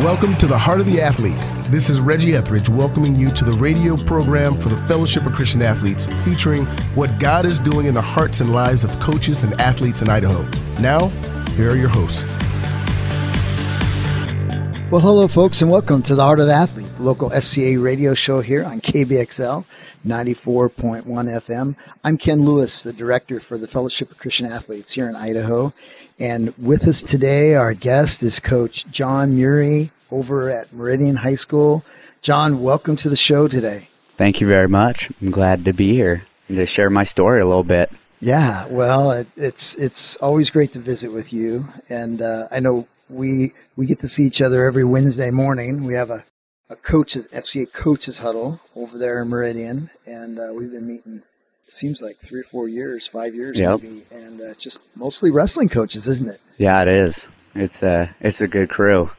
Welcome to the Heart of the Athlete. This is Reggie Etheridge welcoming you to the radio program for the Fellowship of Christian Athletes, featuring what God is doing in the hearts and lives of coaches and athletes in Idaho. Now, here are your hosts. Well, hello, folks, and welcome to the Heart of the Athlete, local FCA radio show here on KBXL 94.1 FM. I'm Ken Lewis, the director for the Fellowship of Christian Athletes here in Idaho. And with us today, our guest is Coach Jon Muri over at Meridian High School. Jon, welcome to the show today. Thank you very much. I'm glad to be here and to share my story a little bit. Yeah, well, it, it's it's always great to visit with you, and uh, I know we we get to see each other every Wednesday morning. We have a, a coaches FCA coaches huddle over there in Meridian, and uh, we've been meeting. Seems like three or four years, five years Yep. maybe, and uh, it's just mostly wrestling coaches, isn't it? Yeah, it is. It's a it's a good crew.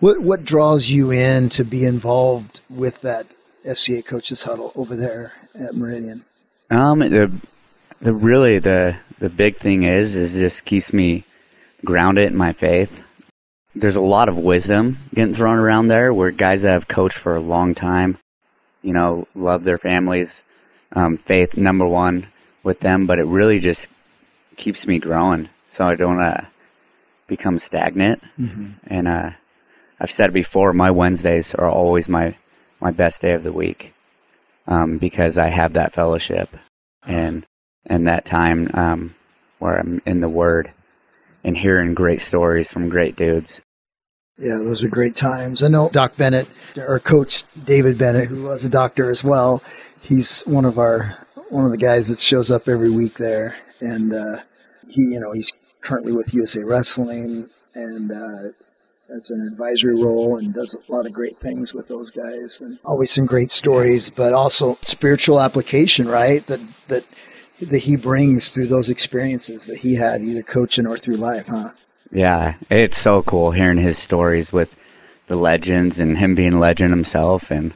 What what draws you in to be involved with that FCA coaches huddle over there at Meridian? Um, the the really the the big thing is is just keeps me grounded in my faith. There's a lot of wisdom getting thrown around there where guys that have coached for a long time, you know, love their families, um, faith number one with them, but it really just keeps me growing so I don't uh, become stagnant. And uh, I've said before, my Wednesdays are always my my best day of the week um, because I have that fellowship and and that time um, where I'm in the Word and hearing great stories from great dudes. Yeah, those are great times. I know Doc Bennett, or Coach David Bennett, who was a doctor as well. He's one of our one of the guys that shows up every week there, and uh, he, you know, he's currently with USA Wrestling and uh, as an advisory role and does a lot of great things with those guys, and always some great stories, but also spiritual application, right? That that that he brings through those experiences that he had, either coaching or through life, huh? Yeah, it's so cool hearing his stories with the legends and him being a legend himself. And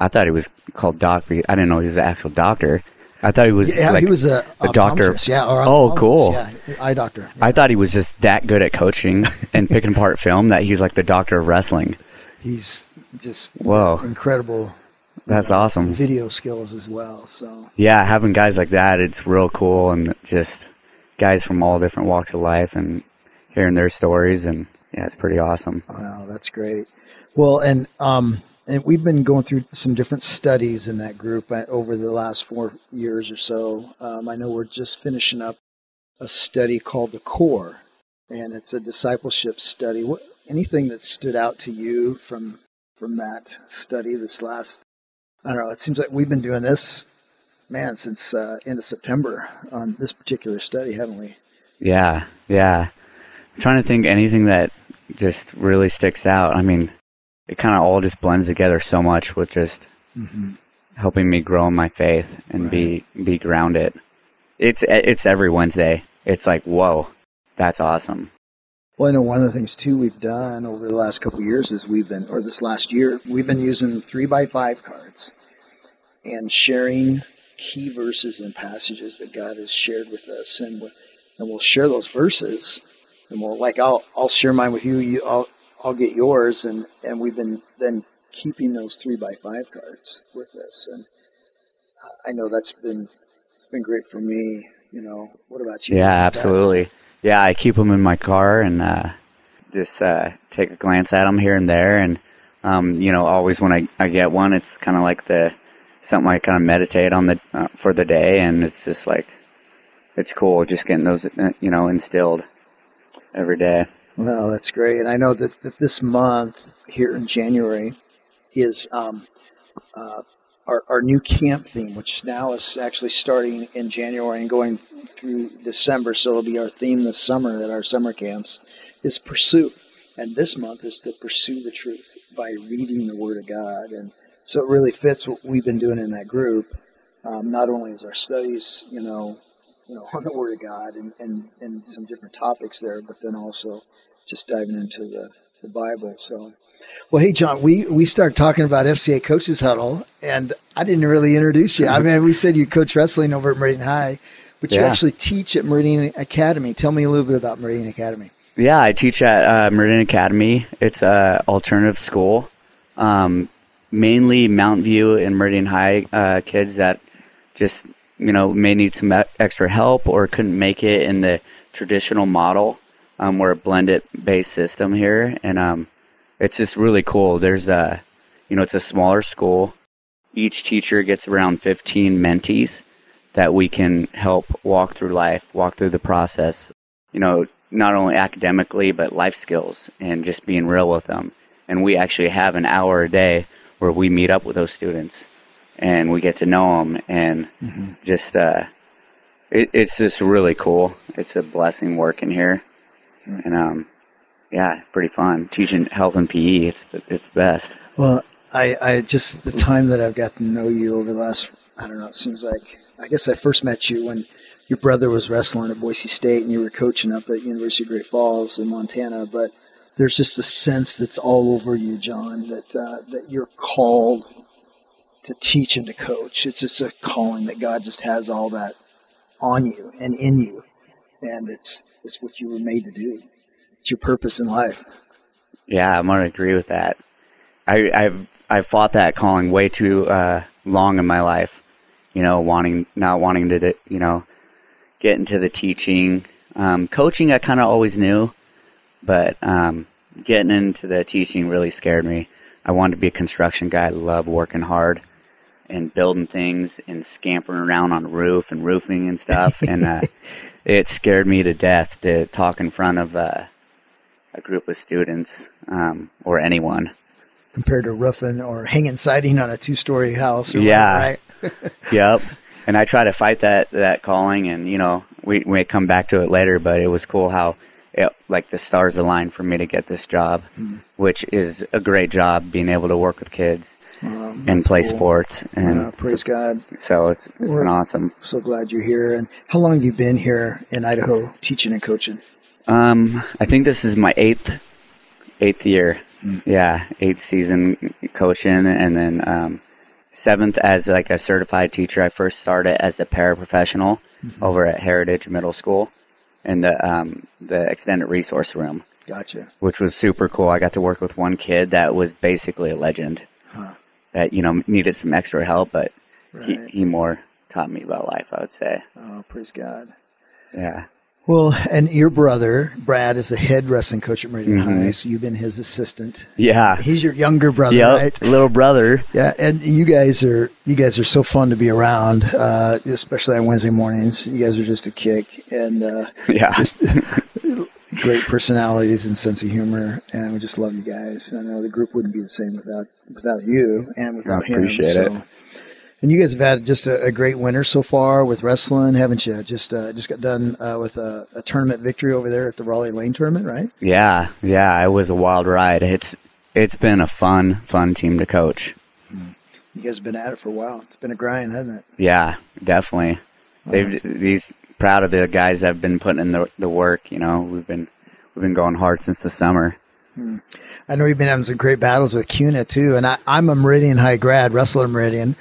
I thought he was called Doc. I didn't know he was an actual doctor. I thought he was Yeah, like he was a, a doctor. Yeah. Or oh, cool. Yeah, eye doctor. I thought he was just that good at coaching and picking apart film that he was like the doctor of wrestling. He's just Whoa. incredible That's awesome. video skills as well. So Yeah, having guys like that, it's real cool, and just guys from all different walks of life and hearing their stories, and yeah, it's pretty awesome. wow, that's great. Well, and um, and we've been going through some different studies in that group uh, over the last four years or so. Um, I know we're just finishing up a study called the Core, and it's a discipleship study. What anything that stood out to you from from that study this last? I don't know. It seems like we've been doing this, man, since uh, end of September on this particular study, haven't we? Yeah, yeah. I'm trying to think anything that just really sticks out. I mean, it kind of all just blends together so much with just mm-hmm. helping me grow in my faith and be be grounded. It's it's every Wednesday. It's like whoa, that's awesome. Well, I know one of the things too we've done over the last couple of years is we've been, or this last year, we've been using three by five cards and sharing key verses and passages that God has shared with us, and we- and we'll share those verses, and we'll like I'll I'll share mine with you, you I'll I'll get yours, and and we've been then keeping those three by five cards with us, and I know that's been it's been great for me. You know, what about you? Yeah, absolutely. Yeah, I keep them in my car and uh, just uh, take a glance at them here and there. And um, you know, always when I, I get one, it's kind of like the something I kind of meditate on the uh, for the day, and it's just like it's cool just getting those uh, you know instilled every day. Well, that's great. And I know that, that this month here in January is um, uh, our, our new camp theme, which now is actually starting in January and going through December. So it'll be our theme this summer at our summer camps is pursuit. And this month is to pursue the truth by reading the Word of God. And so it really fits what we've been doing in that group. Um, not only is our studies, you know, you know, on the Word of God and, and, and some different topics there, but then also just diving into the, the Bible. So, well, hey, Jon, we, we started talking about FCA Coaches Huddle, and I didn't really introduce you. I mean, we said you coach wrestling over at Meridian High, but you actually teach at Meridian Academy. Tell me a little bit about Meridian Academy. Yeah, I teach at uh, Meridian Academy. It's a alternative school, um, mainly Mountain View and Meridian High uh, kids that just you know may need some extra help or couldn't make it in the traditional model. Um, we're a blended based system here, and um, it's just really cool. There's a you know it's a smaller school. Each teacher gets around 15 mentees that we can help walk through life, walk through the process. You know, not only academically but life skills and just being real with them. And we actually have an hour a day where we meet up with those students and we get to know them and just uh, it, it's just really cool. It's a blessing working here, and um, yeah, pretty fun teaching health and PE. It's the, it's the best. Well, I, I just the time that I've got to know you over the last I don't know. It seems like I guess I first met you when your brother was wrestling at Boise State and you were coaching up at University of Great Falls in Montana. But there's just a sense that's all over you, Jon, that uh, that you're called to teach and to coach. It's just a calling that God just has all that on you and in you, and it's it's what you were made to do. It's your purpose in life. Yeah, I'm gonna agree with that. I, I've I've fought that calling way too uh, long in my life. You know, wanting not wanting to you know get into the teaching, um, coaching. I kind of always knew, but um, getting into the teaching really scared me. I wanted to be a construction guy. I love working hard and building things and scampering around on the roof and roofing and stuff. and uh, it scared me to death to talk in front of uh, a group of students um, or anyone. compared to roofing or hanging siding on a two-story house. Or Yeah. whatever, right? yep. And I try to fight that that calling, and you know, we, we may come back to it later, but it was cool how, it, like, the stars aligned for me to get this job, which is a great job, being able to work with kids Um, and play cool. sports, and praise God. so it's it's been awesome. So glad you're here. And how long have you been here in Idaho teaching and coaching? Um, I think this is my eighth eighth year. Yeah, eighth season coaching, and then um, seventh as like a certified teacher. I first started as a paraprofessional over at Heritage Middle School in the um, the extended resource room, Gotcha. which was super cool. I got to work with one kid that was basically a legend. That you know needed some extra help, but Right. he, he more taught me about life. I would say. Oh, praise God. Yeah. Well, and your brother, Brad, is the head wrestling coach at Meridian Mm-hmm. High, so you've been his assistant. Yeah. He's your younger brother, Yep. right? Little brother. Yeah, and you guys are you guys are so fun to be around, uh, especially on Wednesday mornings. You guys are just a kick, and uh, Yeah. just great personalities and sense of humor, and we just love you guys. I know the group wouldn't be the same without without you and without I him. appreciate so. it. And you guys have had just a, a great winter so far with wrestling, haven't you? Just uh, just got done uh, with a, a tournament victory over there at the Rollie Lane tournament, right? Yeah, yeah, it was a wild ride. It's it's been a fun, fun team to coach. You guys have been at it for a while. It's been a grind, hasn't it? Yeah, definitely. They've these proud of the guys that have been putting in the the work. You know, we've been we've been going hard since the summer. I know you've been having some great battles with Kuna too, and I, I'm a Meridian High grad, wrestler Meridian.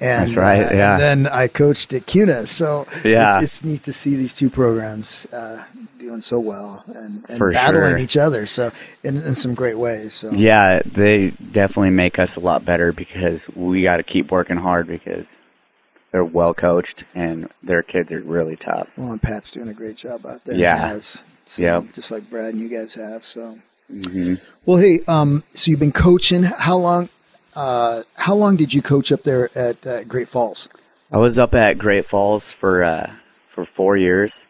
And, That's right, uh, yeah. And then I coached at Kuna, so Yeah. it's, it's neat to see these two programs uh, doing so well and, and battling sure. each other. So in, in some great ways. So Yeah, they definitely make us a lot better because we got to keep working hard because they're well coached and their kids are really tough. well, and Pat's doing a great job out there. Yeah. So, Yep. Just like Brad and you guys have. So hmm well, hey, um, so you've been coaching. How long? Uh, how long did you coach up there at uh, Great Falls? I was up at Great Falls for uh, for four years.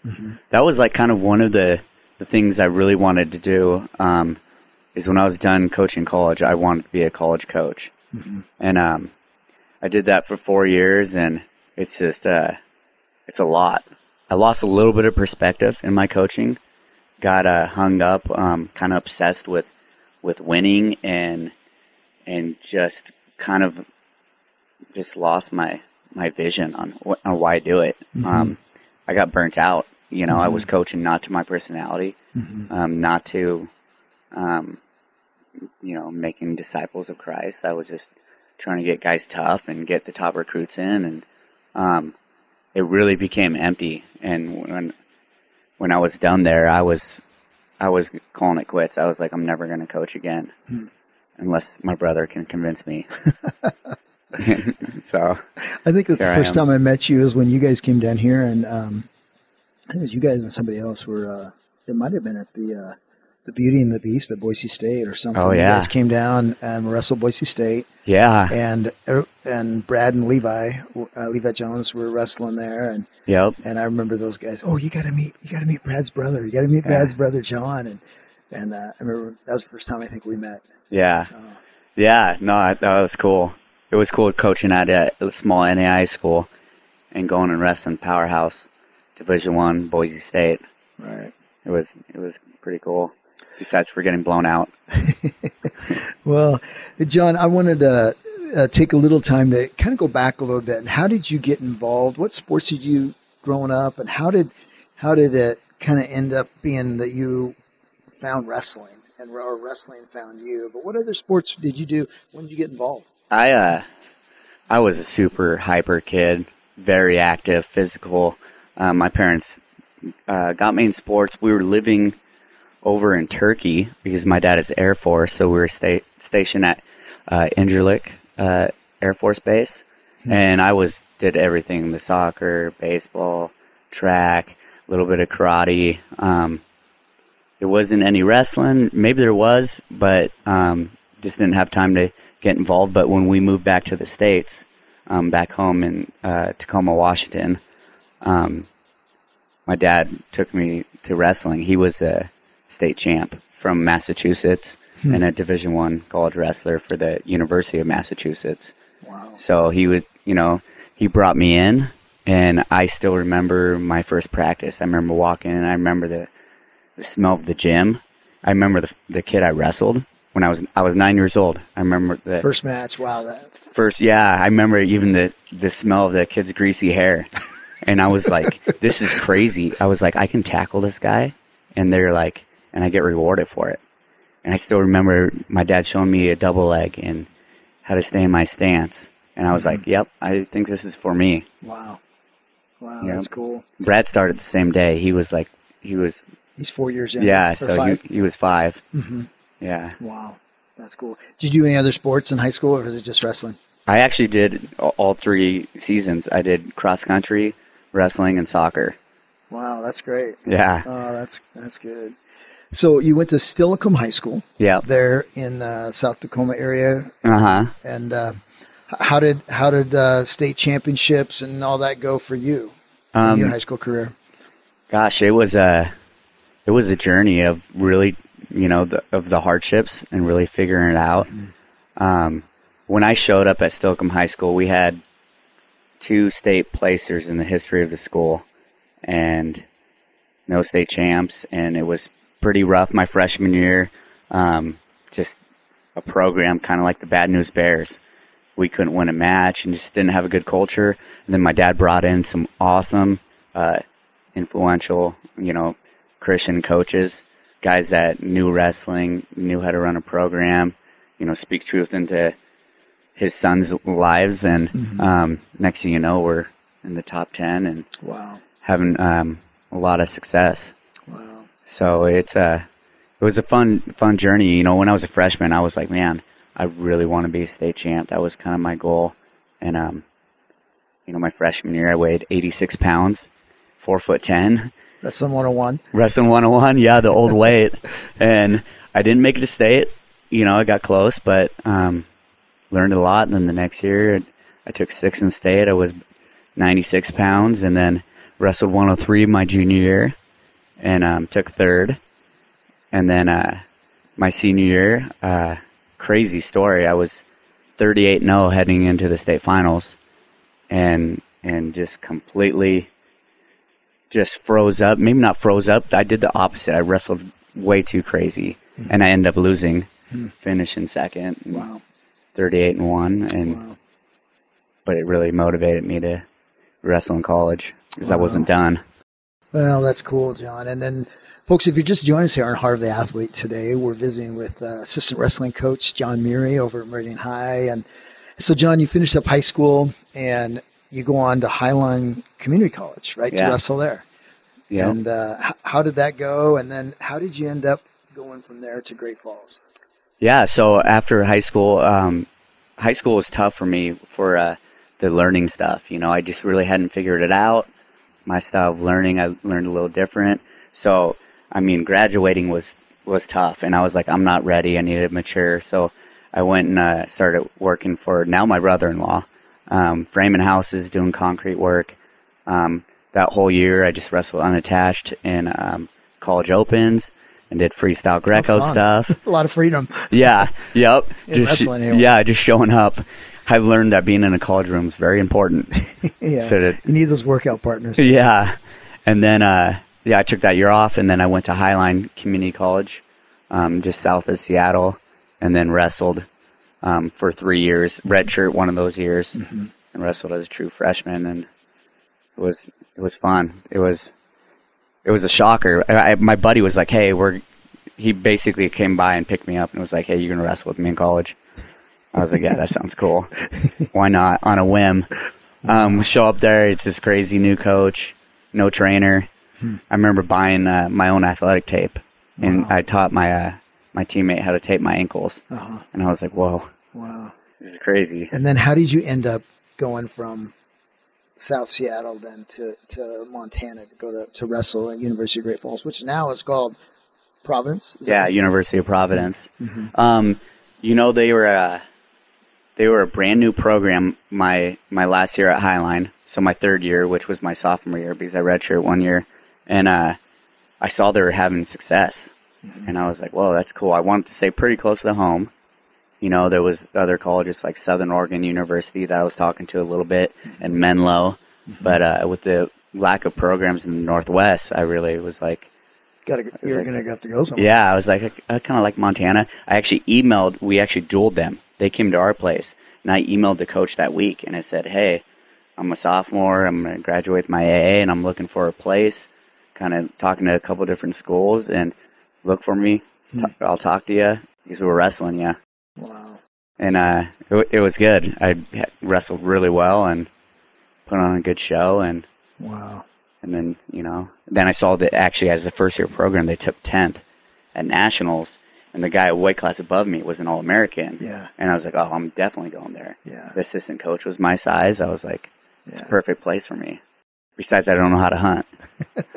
That was like kind of one of the the things I really wanted to do. Um, is when I was done coaching college, I wanted to be a college coach, and um, I did that for four years, and it's just uh, it's a lot. I lost a little bit of perspective in my coaching. Got uh, hung up, um, kind of obsessed with with winning and and just kind of just lost my my vision on, wh- on why I do it. Um, I got burnt out. You know, I was coaching not to my personality, um, not to, um, you know, making disciples of Christ. I was just trying to get guys tough and get the top recruits in, and um, it really became empty. And when when I was done there, I was I was calling it quits. I was like, I'm never going to coach again Hmm. Unless my brother can convince me. so I think that's the first am. time I met you is when you guys came down here, and um, I think it was you guys and somebody else were. Uh, it might have been at the uh, the Beauty and the Beast at Boise State or something. Oh, You yeah. guys came down and wrestled Boise State, yeah, and er, and Brad and Levi, uh, Levi Jones, were wrestling there, and yep, and I remember those guys. Oh, you got to meet, you got to meet Brad's brother. You got to meet Yeah. Brad's brother Jon, and and uh, I remember that was the first time I think we met. yeah, So, yeah. No, I- that was cool. It was cool coaching at a, small NAI school and going and wrestling Powerhouse Division One Boise State. right. It was it was pretty cool. Besides for getting blown out. Well, Jon, I wanted to uh, take a little time to kind of go back a little bit. And how did you get involved? What sports did you growing up, and how did how did it kind of end up being that you found wrestling and or wrestling found you? But what other sports did you do? When did you get involved? I uh, I was a super hyper kid, very active, physical. Um, my parents uh, got me in sports. We were living over in Turkey because my dad is Air Force, so we were sta- stationed at uh, Incirlik uh, Air Force Base, and I was did everything: the soccer, baseball, track, a little bit of karate. Um, there wasn't any wrestling. Maybe there was, but um, just didn't have time to get involved. But when we moved back to the states, um, back home in uh, Tacoma, Washington, um, my dad took me to wrestling. He was a state champ from Massachusetts and a Division One college wrestler for the University of Massachusetts. Wow. So he would, you know, he brought me in, and I still remember my first practice. I remember walking and I remember the, the smell of the gym. I remember the, the kid I wrestled when I was I was nine years old. I remember the First match. Wow. That first, yeah, I remember even the the smell of the kid's greasy hair, and I was like, "This is crazy." I was like, "I can tackle this guy," and they're like, and I get rewarded for it. And I still remember my dad showing me a double leg and how to stay in my stance, and I was like, mm-hmm. "Yep, I think this is for me." wow. Wow. That's cool. Brad started the same day. He was like, he was, He's four years in. yeah, so he, he was 5 Mhm. Yeah, Wow. That's cool. Did you do any other sports in high school, or was it just wrestling? I actually did all- three seasons. I did cross country, wrestling, and soccer. Wow, that's great. Yeah, Oh, that's that's good. So you went to Steilacoom High School yeah, there in the South Tacoma area, uh huh. and uh, how did how did uh, state championships and all that go for you in your Um, high school career? gosh, it was a it was a journey of really, you know, the, of the hardships and really figuring it out. Um, when I showed up at Steilacoom High School, we had two state placers in the history of the school, and no state champs, and it was pretty rough my freshman year. Um, just a program kind of like the Bad News Bears. We couldn't win a match and just didn't have a good culture. And then my dad brought in some awesome, uh, influential, you know, Christian coaches, guys that knew wrestling, knew how to run a program, you know, speak truth into his sons' lives. And um, next thing you know, we're in the top 10 and Wow, having um, a lot of success. wow, So it's a, it was a fun, fun journey. You know, when I was a freshman, I was like, man, I really want to be a state champ. That was kind of my goal. And, um, you know, my freshman year, I weighed 86 pounds, four foot 10, that's some one on one. wrestling 101. Yeah, the old weight. And I didn't make it to state. You know, I got close, but, um, learned a lot. And then the next year, I took six in state. I was 96 pounds and then wrestled 103 my junior year and, um, took third. And then, uh, my senior year, uh, crazy story. I was 38 0 heading into the state finals and, and just completely just froze up. Maybe not froze up. I did the opposite. I wrestled way too crazy and I ended up losing, finishing second, Wow, 38 and 1. And, wow. but it really motivated me to wrestle in college because I wasn't done. Well, that's cool, Jon. And then, folks, if you're just joining us here on Heart of the Athlete today, we're visiting with uh, assistant wrestling coach Jon Muri over at Meridian High. And so, Jon, you finished up high school and you go on to Highline Community College, right, to wrestle there. Yeah. And uh, h- how did that go? And then how did you end up going from there to Great Falls? Yeah. So after high school, um, high school was tough for me for uh, the learning stuff. You know, I just really hadn't figured it out. My style of learning, I learned a little different. So, I mean, graduating was was tough, and I was like, I'm not ready. I needed to mature. So, I went and uh, started working for now my brother-in-law, um, framing houses, doing concrete work. Um, that whole year, I just wrestled unattached in um, college opens and did freestyle Greco stuff. A lot of freedom. Yeah. Yep. Wrestling, yeah, just showing up. I've learned that being in a college room is very important. yeah. So that- you need those workout partners. yeah. And then, uh, yeah, I took that year off, and then I went to Highline Community College, um, just south of Seattle, and then wrestled um, for three years, redshirt one of those years, Mm-hmm. and wrestled as a true freshman, and it was it was fun. It was it was a shocker. I, my buddy was like, "Hey, we're," he basically came by and picked me up and was like, "Hey, you're gonna wrestle with me in college." I was like, "Yeah, that sounds cool. Why not?" On a whim, um, show up there. It's this crazy new coach, no trainer. I remember buying uh, my own athletic tape, and I taught my uh, my teammate how to tape my ankles, Uh-huh. and I was like, "Whoa, Wow. this is crazy." And then how did you end up going from South Seattle then to, to Montana to go to, to wrestle at University of Great Falls, which now is called Providence? Is Yeah. University of Providence. Mm-hmm. Um, you know they were a they were a brand new program my my last year at Highline. So my third year, which was my sophomore year, because I redshirt one year, and uh, I saw they were having success, Mm-hmm. and I was like, "Whoa, that's cool." I wanted to stay pretty close to home. You know, there was other colleges like Southern Oregon University that I was talking to a little bit, and Menlo, Mm-hmm. but uh, with the lack of programs in the Northwest, I really was like, Gotta, you're like- going to have to go somewhere. yeah, I was like, I, I kind of like Montana. I actually emailed, we actually dueled them. They came to our place, and I emailed the coach that week, and I said, hey, I'm a sophomore. I'm going to graduate with my AA, and I'm looking for a place. Kind of talking to a couple different schools, and look for me. Hmm. i I'll talk to you because we were wrestling, yeah. Wow. And uh, it, it was good. I wrestled really well and put on a good show, and Wow. and then, you know, then I saw that actually as a first year program, they took 10th at nationals. And the guy at weight class above me was an All American. Yeah. And I was like, oh, I'm definitely going there. Yeah. The assistant coach was my size. I was like, it's Yeah. a perfect place for me. Besides, I don't know how to hunt.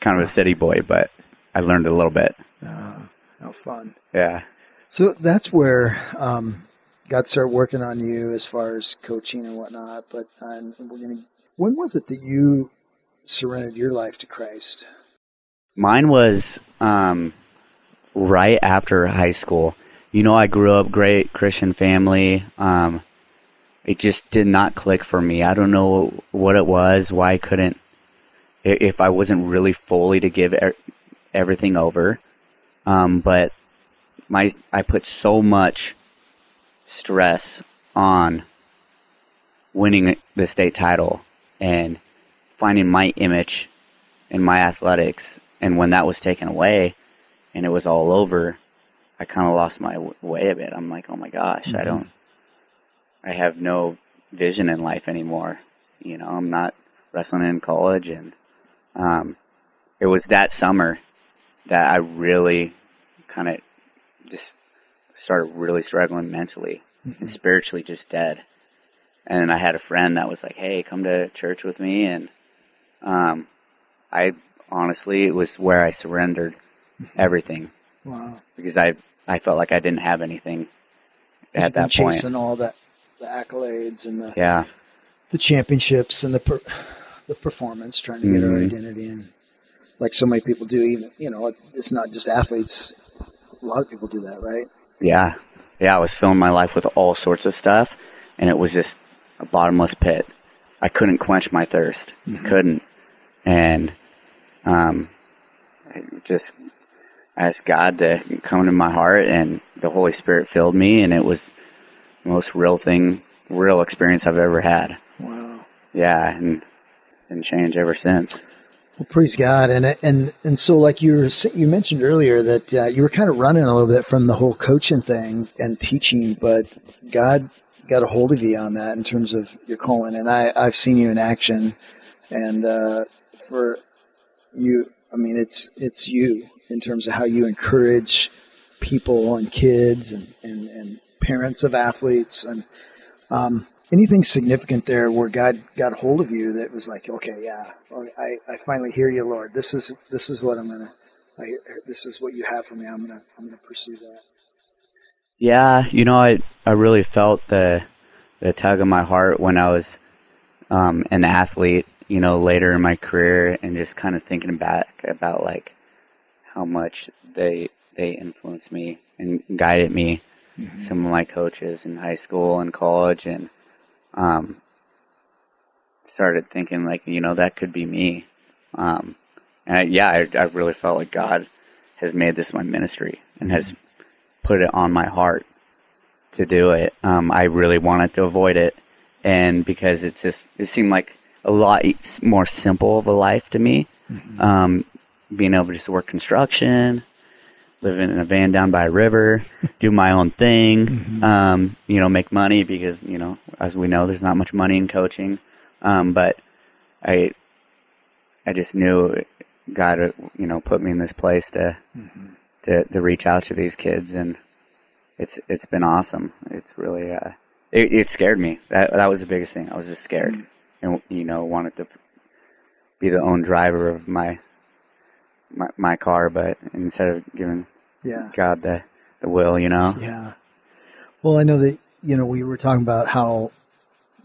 kind of a city boy, but I learned a little bit. Oh, how fun. Yeah. So that's where um, God started working on you as far as coaching and whatnot. But um, we're gonna. When was it that you surrendered your life to Christ? Mine was um, right after high school. You know, I grew up great Christian family. Um, it just did not click for me. I don't know what it was, why I couldn't, if I wasn't really fully to give everything over. Um, but my, I put so much stress on winning the state title and finding my image in my athletics. And when that was taken away and it was all over, I kind of lost my w- way a bit. I'm like, oh my gosh, I don't, I have no vision in life anymore. You know, I'm not wrestling in college. And um, it was that summer that I really kind of just started really struggling mentally and spiritually just dead. And I had a friend that was like, "Hey, come to church with me." And um, I honestly, it was where I surrendered everything Wow. because I I felt like I didn't have anything You've at been that point. chasing all that, the accolades and the Yeah, the championships and the per, the performance, trying to get our Mhm. identity and like so many people do. Even you know, it's not just athletes. A lot of people do that, right? yeah, yeah. I was filling my life with all sorts of stuff, and it was just a bottomless pit. I couldn't quench my thirst. Couldn't, and um, I just asked God to come into my heart, and the Holy Spirit filled me, and it was the most real thing, real experience I've ever had. Wow. Yeah, and and change ever since. Well, praise God, and and and so like you were you mentioned earlier that uh, you were kind of running a little bit from the whole coaching thing and teaching, but God got a hold of you on that in terms of your calling, and I I've seen you in action, and uh, for you, I mean, it's it's you in terms of how you encourage people and kids and, and, and parents of athletes. And um, anything significant there where God got a hold of you that was like, okay, yeah, I, I finally hear you, Lord. This is this is what I'm gonna. I, this is what you have for me. I'm gonna I'm gonna pursue that. Yeah, you know, I I really felt the the tug of my heart when I was um, an athlete. You know, later in my career, and just kind of thinking back about like how much they they influenced me and guided me. Mm-hmm. Some of my coaches in high school and college, and um, started thinking like, you know, that could be me. Um, and I, yeah, I, I really felt like God has made this my ministry and has put it on my heart to do it. Um, I really wanted to avoid it, and because it's just it seemed like a lot more simple of a life to me. Mm-hmm. Um, being able to just work construction, living in a van down by a river, do my own thing, mm-hmm. um, you know, make money because, you know, as we know, there's not much money in coaching. Um, but I, I just knew God, you know, put me in this place to, mm-hmm. to, to reach out to these kids. And it's, it's been awesome. It's really, uh, it, it scared me. That, that was the biggest thing. I was just scared mm-hmm. and, you know, wanted to be the own driver of my, my, my car, but instead of giving yeah. God the, the will, you know? Yeah. Well, I know that, you know, we were talking about how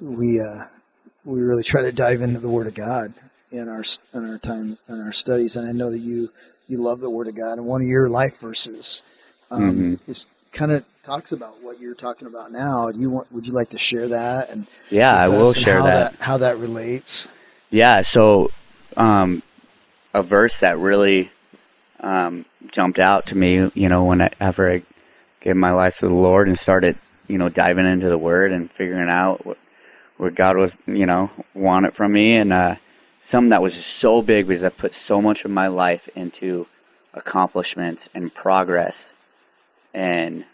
we, uh, we really try to dive into the Word of God in our, in our time, in our studies. And I know that you, you love the Word of God. And one of your life verses um, mm-hmm. is kind of talks about what you're talking about now. Do you want, would you like to share that? And yeah, I will share that. that. How that relates. Yeah. So, um, a verse that really um, jumped out to me, you know, whenever I, gave my life to the Lord and started, you know, diving into the Word and figuring out what, what God was, you know, wanted from me, and uh, something that was just so big because I put so much of my life into accomplishments and progress and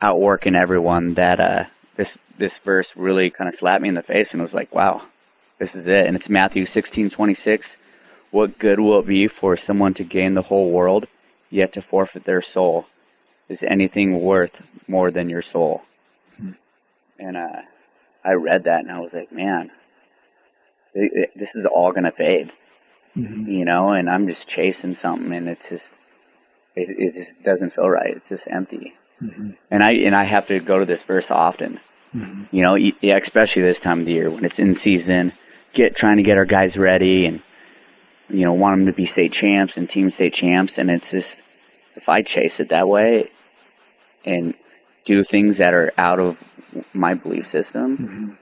outworking everyone that uh, this this verse really kind of slapped me in the face and was like, wow, this is it. And it's Matthew sixteen twenty six. What good will it be for someone to gain the whole world, yet to forfeit their soul? Is anything worth more than your soul? Hmm. And uh, I read that and I was like, man, it, it, this is all going to fade. Mm-hmm. You know, and I'm just chasing something and it's just, it, it just doesn't feel right. It's just empty. Mm-hmm. And I, and I have to go to this verse often. Mm-hmm. You know, yeah, especially this time of the year when it's in season, get trying to get our guys ready and you know, want them to be state champs and team state champs. And it's just, if I chase it that way and do things that are out of my belief system, mm-hmm.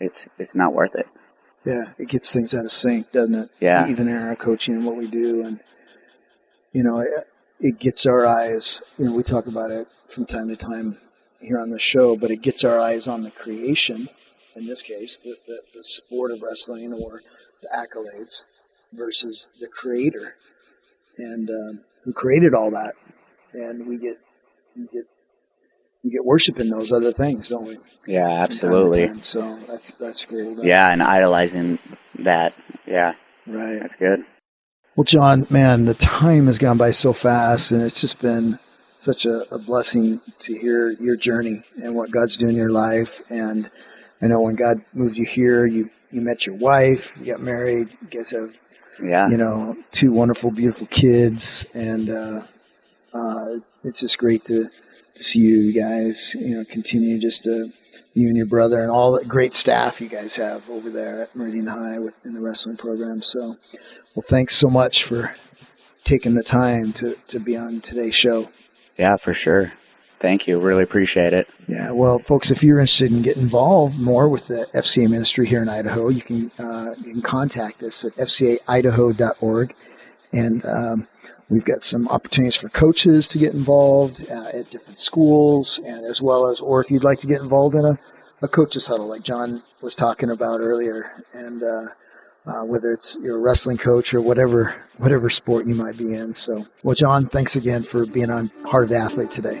it's, it's not worth it. Yeah. It gets things out of sync, doesn't it? Yeah. Even in our coaching and what we do. And, you know, it, it gets our eyes, you know, we talk about it from time to time here on the show, but it gets our eyes on the creation, in this case, the, the, the sport of wrestling or the accolades versus the creator and um, who created all that. And we get, we get, we get worship in those other things, don't we? Yeah, absolutely. Time time. So that's, that's great. Yeah. And idolizing that. Yeah. Right. That's good. Well, Jon, man, the time has gone by so fast and it's just been such a, a blessing to hear your journey and what God's doing in your life. And I know when God moved you here, you, you met your wife, you got married, you guys have yeah. You know, two wonderful, beautiful kids, and uh, uh, it's just great to to see you guys. You know, continue just to you and your brother and all the great staff you guys have over there at Meridian High with, in the wrestling program. So, well, thanks so much for taking the time to, to be on today's show. Yeah, for sure. Thank you. Really appreciate it. Yeah. Well, folks, if you're interested in getting involved more with the FCA ministry here in Idaho, you can uh, you can contact us at fcaidaho.org, and um, we've got some opportunities for coaches to get involved uh, at different schools, and as well as, or if you'd like to get involved in a, a coaches huddle like Jon was talking about earlier, and uh, uh, whether it's your wrestling coach or whatever whatever sport you might be in. So, well, John, thanks again for being on Heart of the Athlete today.